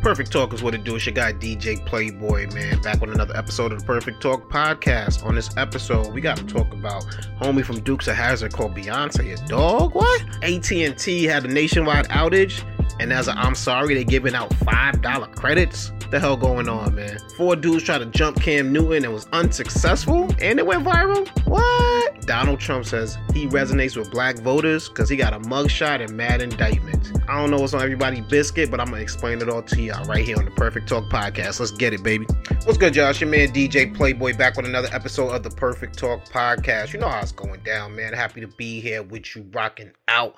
Perfect Talk is what it do. It's your guy DJ Playboy, man. Back with another episode of the Perfect Talk podcast. On this episode, we got to talk about homie from Dukes of Hazard called Beyonce. A dog? What? AT&T had a nationwide outage, and as I'm sorry, they're giving out five dollar credits. The hell going on, man? Four dudes tried to jump Cam Newton and was unsuccessful, and it went viral. What? Donald Trump says he resonates with black voters because he got a mugshot and mad indictment. I don't know what's on everybody's biscuit, but I'm gonna explain it all to y'all right here on the Perfect Talk podcast. Let's get it, baby. What's good, y'all? It's your man DJ Playboy back with another episode of the Perfect Talk podcast. You know how it's going down, man. Happy to be here with you, rocking out.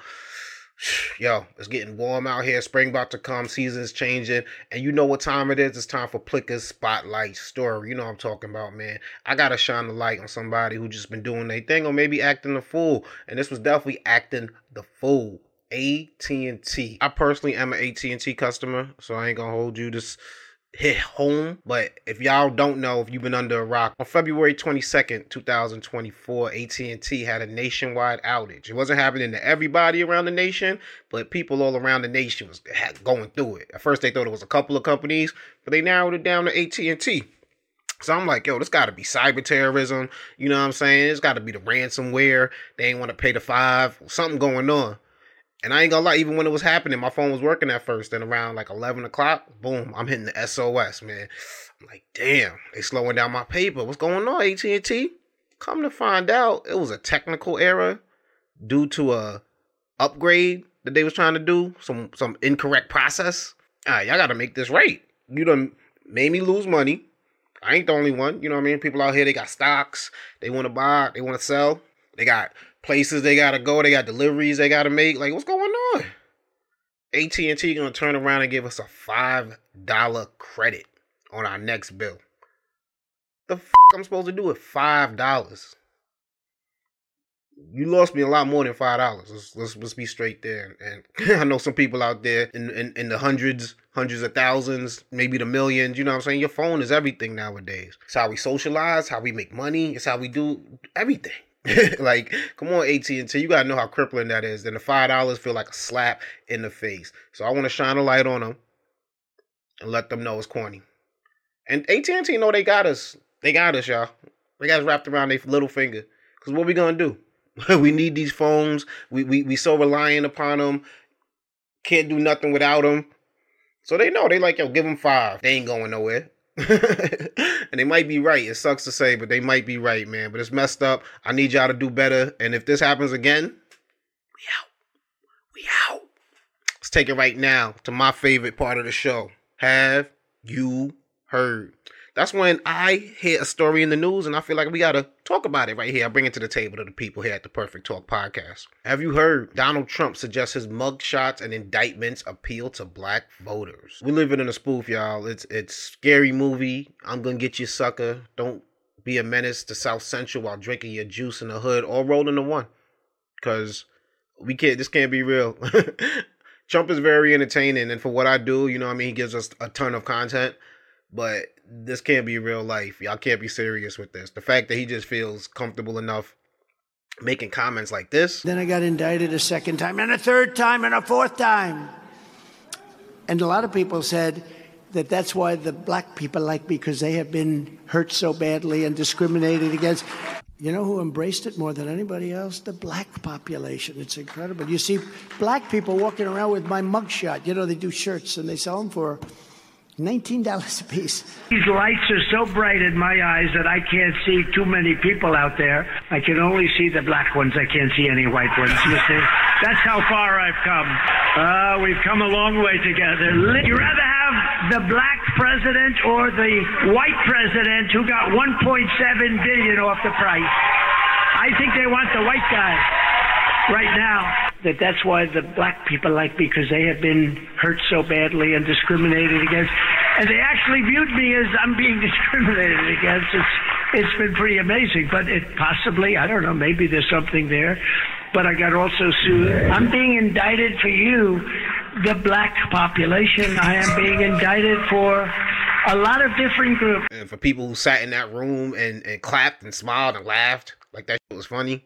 Yo, it's getting warm out here. Spring about to come. Season's changing. And you know what time it is? It's time for Plicca's Spotlight Story. You know what I'm talking about, man. I got to shine the light on somebody who just been doing their thing or maybe acting the fool. And this was definitely acting the fool. AT&T. I personally am an AT&T customer, so I ain't to hold you this hit home. But if y'all don't know, if you've been under a rock, on February 22nd, 2024, AT&T had a nationwide outage. It wasn't happening to everybody around the nation, but people all around the nation was going through it. At first, they thought it was a couple of companies, but they narrowed it down to AT&T. So I'm like, yo, this got to be cyber terrorism. You know what I'm saying? It's got to be the ransomware. They ain't want to pay the five. Something going on. And I ain't gonna lie, even when it was happening, my phone was working at first. And around like 11 o'clock, boom, I'm hitting the SOS, man. I'm like, damn, they slowing down my paper. What's going on, AT&T? Come to find out, it was a technical error due to a upgrade that they was trying to do, some some incorrect process. All right, y'all got to make this right. You done made me lose money. I ain't the only one. You know what I mean? People out here, they got stocks. They want to buy. They want to sell. They got places they gotta go. They got deliveries they gotta make. Like, what's going on? AT and T gonna turn around and give us a five dollar credit on our next bill. The f- I'm supposed to do with five dollars? You lost me a lot more than five dollars. Let's, let's, let's be straight there. And I know some people out there in, in in the hundreds, hundreds of thousands, maybe the millions. You know what I'm saying? Your phone is everything nowadays. It's how we socialize, how we make money. It's how we do everything. like, come on, AT and T, you gotta know how crippling that is. Then the five dollars feel like a slap in the face. So I want to shine a light on them and let them know it's corny. And AT and T know they got us. They got us, y'all. They got us wrapped around their little finger. Cause what we gonna do? we need these phones. We we we so reliant upon them. Can't do nothing without them. So they know they like yo, give them five. They ain't going nowhere. and they might be right. It sucks to say, but they might be right, man. But it's messed up. I need y'all to do better. And if this happens again, we out. We out. Let's take it right now to my favorite part of the show. Have you heard? That's when I hear a story in the news and I feel like we got to talk about it right here. I bring it to the table to the people here at the Perfect Talk podcast. Have you heard Donald Trump suggests his mugshots and indictments appeal to black voters? We live in a spoof, y'all. It's it's scary movie. I'm going to get you sucker. Don't be a menace to South Central while drinking your juice in the hood or rolling the one. Cuz we can't this can't be real. Trump is very entertaining and for what I do, you know I mean, he gives us a ton of content but this can't be real life. Y'all can't be serious with this. The fact that he just feels comfortable enough making comments like this. Then I got indicted a second time, and a third time, and a fourth time. And a lot of people said that that's why the black people like me, because they have been hurt so badly and discriminated against. You know who embraced it more than anybody else? The black population. It's incredible. You see black people walking around with my mugshot. You know, they do shirts and they sell them for $19 a piece. These lights are so bright in my eyes that I can't see too many people out there. I can only see the black ones. I can't see any white ones. You see? That's how far I've come. Uh, we've come a long way together. You rather have the black president or the white president who got 1.7 billion off the price? I think they want the white guy right now that that's why the black people like me because they have been hurt so badly and discriminated against. And they actually viewed me as I'm being discriminated against. It's it's been pretty amazing, but it possibly I don't know maybe there's something there. But I got also sued. I'm being indicted for you, the black population. I am being indicted for a lot of different groups. And for people who sat in that room and, and clapped and smiled and laughed like that was funny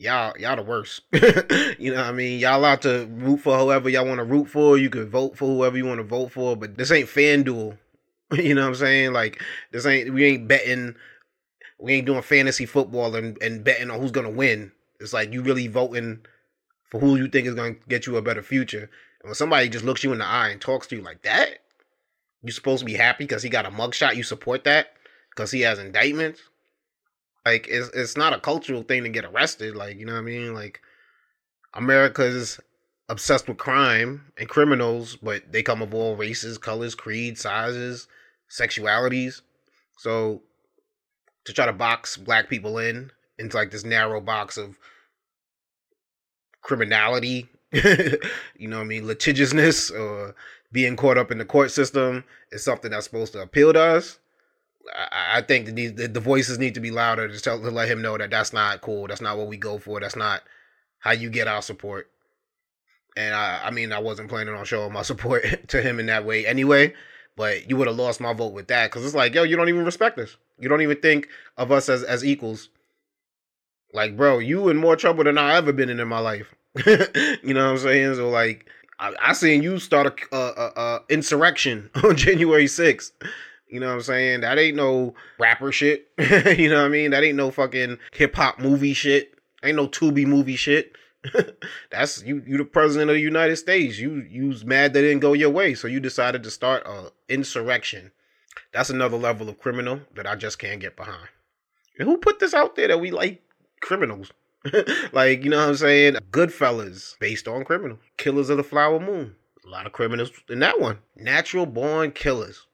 y'all y'all the worst. you know what I mean? Y'all allowed to root for whoever y'all want to root for. You can vote for whoever you want to vote for, but this ain't FanDuel. you know what I'm saying? Like this ain't we ain't betting we ain't doing fantasy football and, and betting on who's gonna win. It's like you really voting for who you think is gonna get you a better future. And when somebody just looks you in the eye and talks to you like that, you supposed to be happy because he got a mugshot. You support that because he has indictments. Like it's it's not a cultural thing to get arrested. Like you know what I mean? Like America's obsessed with crime and criminals, but they come of all races, colors, creeds, sizes, sexualities. So to try to box black people in into like this narrow box of criminality, you know what I mean, litigiousness or being caught up in the court system is something that's supposed to appeal to us. I, think the, the voices need to be louder to tell to let him know that that's not cool. That's not what we go for. That's not how you get our support. And I, I mean, I wasn't planning on showing my support to him in that way anyway. But you would have lost my vote with that because it's like, yo, you don't even respect us. You don't even think of us as as equals. Like, bro, you in more trouble than I ever been in in my life. you know what I'm saying? So like, I, I seen you start a, a, a insurrection on January 6th. You know what I'm saying? That ain't no rapper shit. you know what I mean? That ain't no fucking hip hop movie shit. Ain't no Tubi movie shit. That's you. You the president of the United States. You you's mad that didn't go your way, so you decided to start a insurrection. That's another level of criminal that I just can't get behind. And who put this out there that we like criminals? like you know what I'm saying? Goodfellas based on criminals. Killers of the Flower Moon. A lot of criminals in that one. Natural born killers.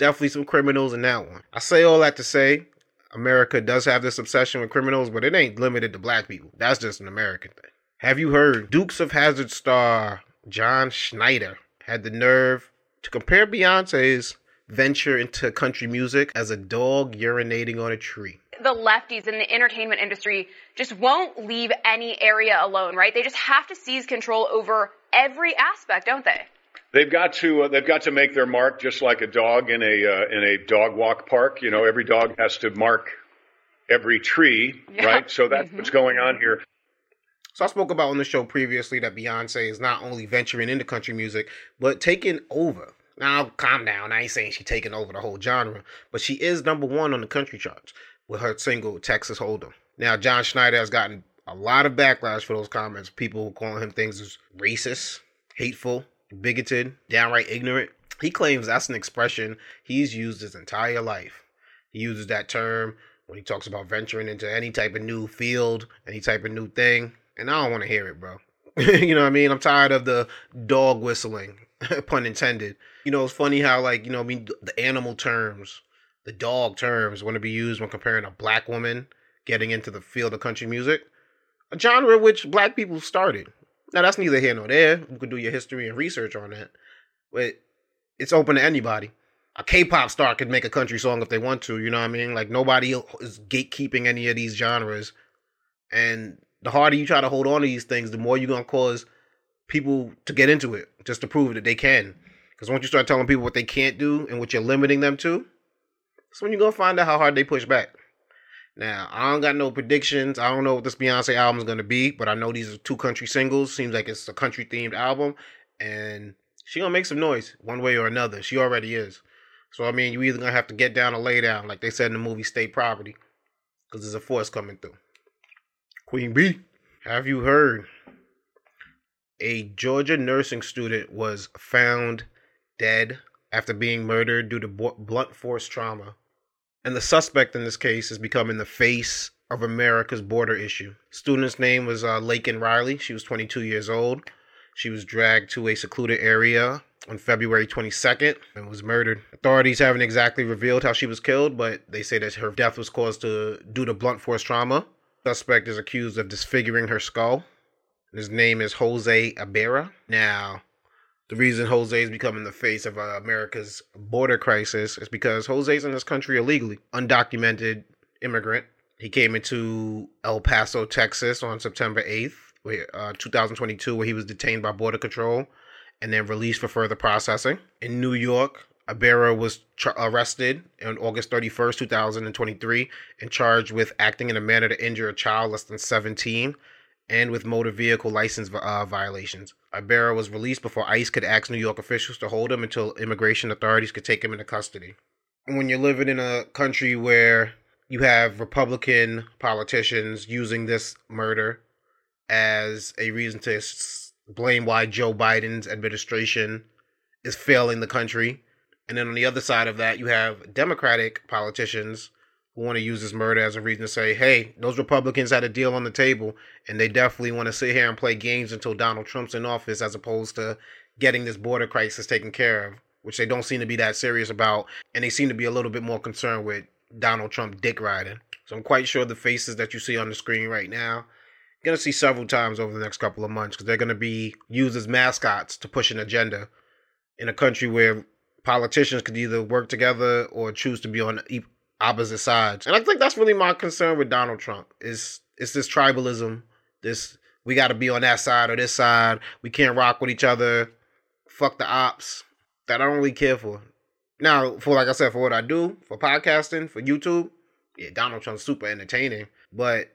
Definitely some criminals in that one. I say all that to say America does have this obsession with criminals, but it ain't limited to black people. That's just an American thing. Have you heard Dukes of Hazard star John Schneider had the nerve to compare Beyonce's venture into country music as a dog urinating on a tree? The lefties in the entertainment industry just won't leave any area alone, right? They just have to seize control over every aspect, don't they? They've got to uh, they've got to make their mark just like a dog in a uh, in a dog walk park. You know, every dog has to mark every tree, yeah. right? So that's mm-hmm. what's going on here. So I spoke about on the show previously that Beyonce is not only venturing into country music, but taking over. Now, calm down. I ain't saying she's taking over the whole genre, but she is number one on the country charts with her single Texas Hold'em. Now, John Schneider has gotten a lot of backlash for those comments. People calling him things as racist, hateful, bigoted, downright ignorant. He claims that's an expression he's used his entire life. He uses that term when he talks about venturing into any type of new field, any type of new thing. And I don't want to hear it, bro. you know what I mean? I'm tired of the dog whistling, pun intended. You know, it's funny how, like, you know, I mean, the animal terms, the dog terms want to be used when comparing a black woman getting into the field of country music, a genre which black people started. Now that's neither here nor there. You can do your history and research on that, but it's open to anybody. A K-pop star could make a country song if they want to. You know what I mean? Like nobody is gatekeeping any of these genres, and the harder you try to hold on to these things, the more you're gonna cause people to get into it just to prove that they can. Because once you start telling people what they can't do and what you're limiting them to, that's when you're gonna find out how hard they push back. Now, I don't got no predictions. I don't know what this Beyonce album is gonna be, but I know these are two country singles. Seems like it's a country themed album, and she gonna make some noise one way or another. She already is. So I mean, you either gonna have to get down or lay down, like they said in the movie State Property, because there's a force coming through. Queen B, have you heard? A Georgia nursing student was found dead after being murdered due to blunt force trauma. And the suspect in this case is becoming the face of America's border issue. Student's name was uh, Laken Riley. She was 22 years old. She was dragged to a secluded area on February 22nd and was murdered. Authorities haven't exactly revealed how she was killed, but they say that her death was caused to, due to blunt force trauma. Suspect is accused of disfiguring her skull. His name is Jose Ibarra. Now, the reason Jose is becoming the face of uh, America's border crisis is because Jose's in this country illegally, undocumented immigrant. He came into El Paso, Texas on September 8th, uh, 2022, where he was detained by Border Control and then released for further processing. In New York, Ibarra was arrested on August 31st, 2023, and charged with acting in a manner to injure a child less than 17 and with motor vehicle license uh, violations. Ibarra was released before ICE could ask New York officials to hold him until immigration authorities could take him into custody. When you're living in a country where you have Republican politicians using this murder as a reason to blame why Joe Biden's administration is failing the country. And then on the other side of that, you have Democratic politicians who want to use this murder as a reason to say, hey, those Republicans had a deal on the table, and they definitely want to sit here and play games until Donald Trump's in office, as opposed to getting this border crisis taken care of, which they don't seem to be that serious about. And they seem to be a little bit more concerned with Donald Trump dick riding. So I'm quite sure the faces that you see on the screen right now you're going to see several times over the next couple of months because they're going to be used as mascots to push an agenda in a country where politicians could either work together or choose to be on opposite sides. And I think that's really my concern with Donald Trump is it's this tribalism, this we got to be on that side or this side. We can't rock with each other. Fuck the ops. That I don't really care for. Now, for like I said, for what I do, for podcasting, for YouTube, yeah, Donald Trump's super entertaining. But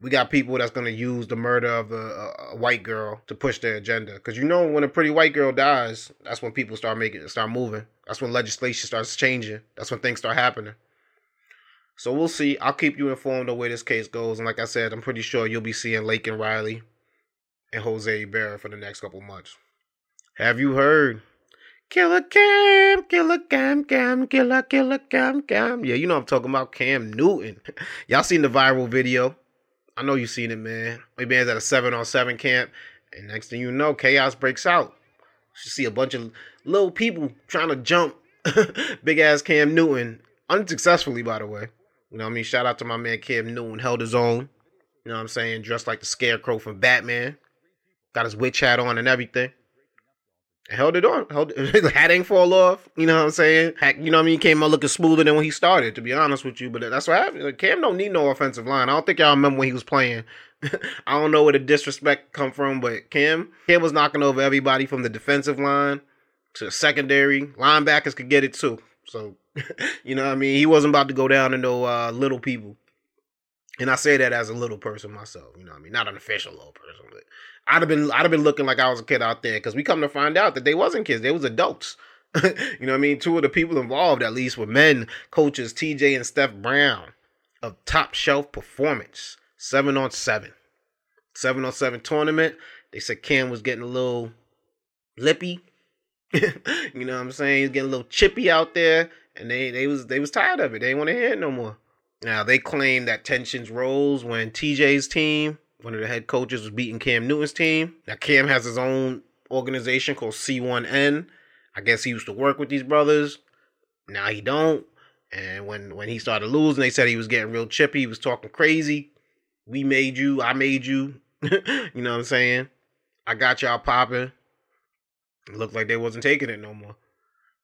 we got people that's to use the murder of a, a, white girl to push their agenda. Because you know, when a pretty white girl dies, that's when people start making, start moving. That's when legislation starts changing. That's when things start happening. So we'll see. I'll keep you informed the way this case goes. And like I said, I'm pretty sure you'll be seeing Laken Riley and Jose Ibarra for the next couple months. Have you heard? Killer Cam, Killer Cam, Cam, Killer, Killer Cam, Cam. Yeah, you know I'm talking about Cam Newton. Y'all seen the viral video I know you've seen it, man. My man's at a seven on seven camp, and next thing you know, chaos breaks out. You see a bunch of little people trying to jump big ass Cam Newton unsuccessfully, by the way. You know what I mean? Shout out to my man Cam Newton, held his own. You know what I'm saying? Dressed like the scarecrow from Batman. Got his witch hat on and everything held it on. Held his hat ain't fall off. You know what I'm saying? you know what I mean? Came out looking smoother than when he started, to be honest with you. But that's what happened. Cam don't need no offensive line. I don't think y'all remember when he was playing. I don't know where the disrespect come from, but Cam, Cam was knocking over everybody from the defensive line to the secondary. Linebackers could get it too. So, you know what I mean? He wasn't about to go down to no uh, little people. And I say that as a little person myself, you know what I mean? Not an official little person, but I'd have been I'd have been looking like I was a kid out there because we come to find out that they wasn't kids, they was adults. you know what I mean? Two of the people involved, at least, were men coaches TJ and Steph Brown of top shelf performance. Seven on seven. Seven on seven tournament. They said Cam was getting a little lippy. you know what I'm saying? He's getting a little chippy out there. And they, they was they was tired of it. They want to hear it no more. Now they claim that tensions rose when TJ's team one of the head coaches was beating Cam Newton's team. Now Cam has his own organization called C1N. I guess he used to work with these brothers. Now he don't. And when when he started losing, they said he was getting real chippy. He was talking crazy. We made you. I made you. you know what I'm saying? I got y'all popping. Looked like they wasn't taking it no more.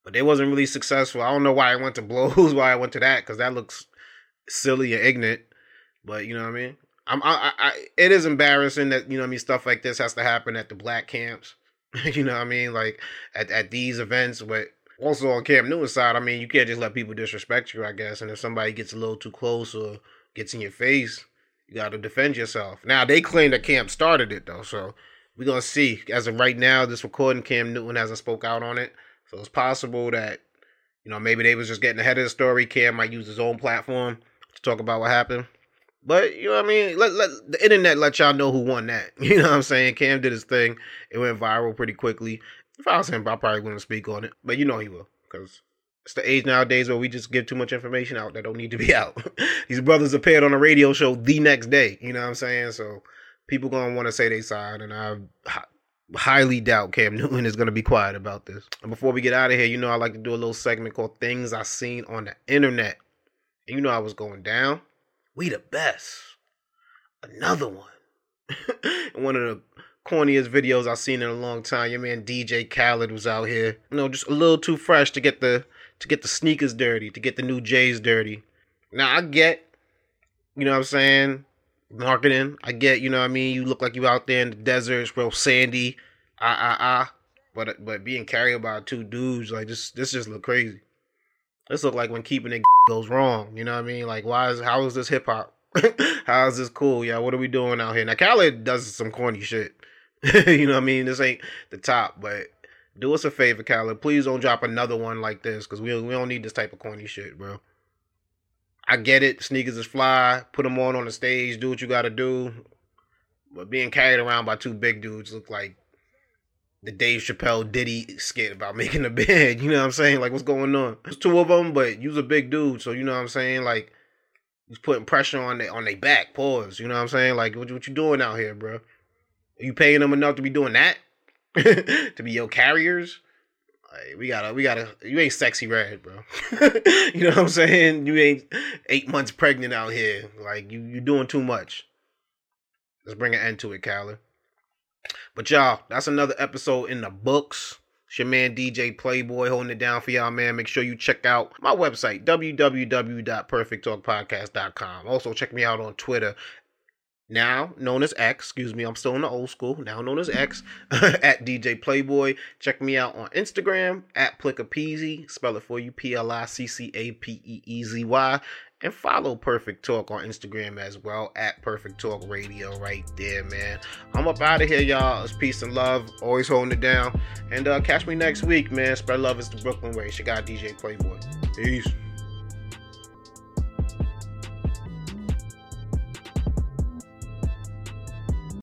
But they wasn't really successful. I don't know why I went to blows, why I went to that, because that looks silly and ignorant. But you know what I mean? I'm I, I it is embarrassing that you know I mean stuff like this has to happen at the black camps. you know what I mean? Like at, at these events, but also on Cam Newton's side, I mean you can't just let people disrespect you, I guess. And if somebody gets a little too close or gets in your face, you got to defend yourself. Now they claim that Cam started it though, so we're gonna see. As of right now, this recording, Cam Newton hasn't spoke out on it, so it's possible that you know maybe they was just getting ahead of the story. Cam might use his own platform to talk about what happened. But you know what I mean? Let, let the internet let y'all know who won that. You know what I'm saying? Cam did his thing. It went viral pretty quickly. If I was him, I probably wouldn't speak on it. But you know he will. Because it's the age nowadays where we just give too much information out that don't need to be out. These brothers appeared on a radio show the next day. You know what I'm saying? So people gonna want to say they side, and I highly doubt Cam Newton is gonna be quiet about this. And before we get out of here, you know I like to do a little segment called "Things I Seen on the Internet." And you know I was going down. We the best. Another one. one of the corniest videos I've seen in a long time. Your man DJ Khaled was out here. You know, just a little too fresh to get the to get the sneakers dirty, to get the new J's dirty. Now I get, you know what I'm saying, marketing. I get, you know what I mean, you look like you out there in the desert, it's real sandy. Ah ah ah. But but being carried by two dudes, like this this just look crazy. This look like when keeping it goes wrong. You know what I mean? Like why is how is this hip hop? how is this cool? Yeah, what are we doing out here? Now Khaled does some corny shit. you know what I mean? This ain't the top, but do us a favor, Khaled. Please don't drop another one like this because we we don't need this type of corny shit, bro. I get it. Sneakers is fly. Put them on on the stage. Do what you got to do. But being carried around by two big dudes look like the Dave Chappelle Diddy skit about making a bed. You know what I'm saying? Like, what's going on? There's two of them, but you's a big dude, so you know what I'm saying? Like, he's putting pressure on their on their back. Pause. You know what I'm saying? Like, what, what you doing out here, bro? Are you paying them enough to be doing that? to be your carriers? Like, we gotta, we gotta. You ain't Sexyy Red, bro. you know what I'm saying? You ain't eight months pregnant out here. Like, you you doing too much. Let's bring an end to it, Khaled. But y'all, that's another episode in the books. It's your man DJ Playboy holding it down for y'all, man. Make sure you check out my website, www.perfecttalkpodcast.com. Also, check me out on Twitter, now known as X. Excuse me, I'm still in the old school, now known as X, at DJ Playboy. Check me out on Instagram, at Pliccapeezy. Spell it for you, P L I C C A P E E Z Y and follow Perfect Talk on Instagram as well at Perfect Talk Radio right there, man. I'm up out of here, y'all. It's peace and love. Always holding it down. And uh, catch me next week, man. Spread love is the Brooklyn way. It's guy DJ Playboy. Peace.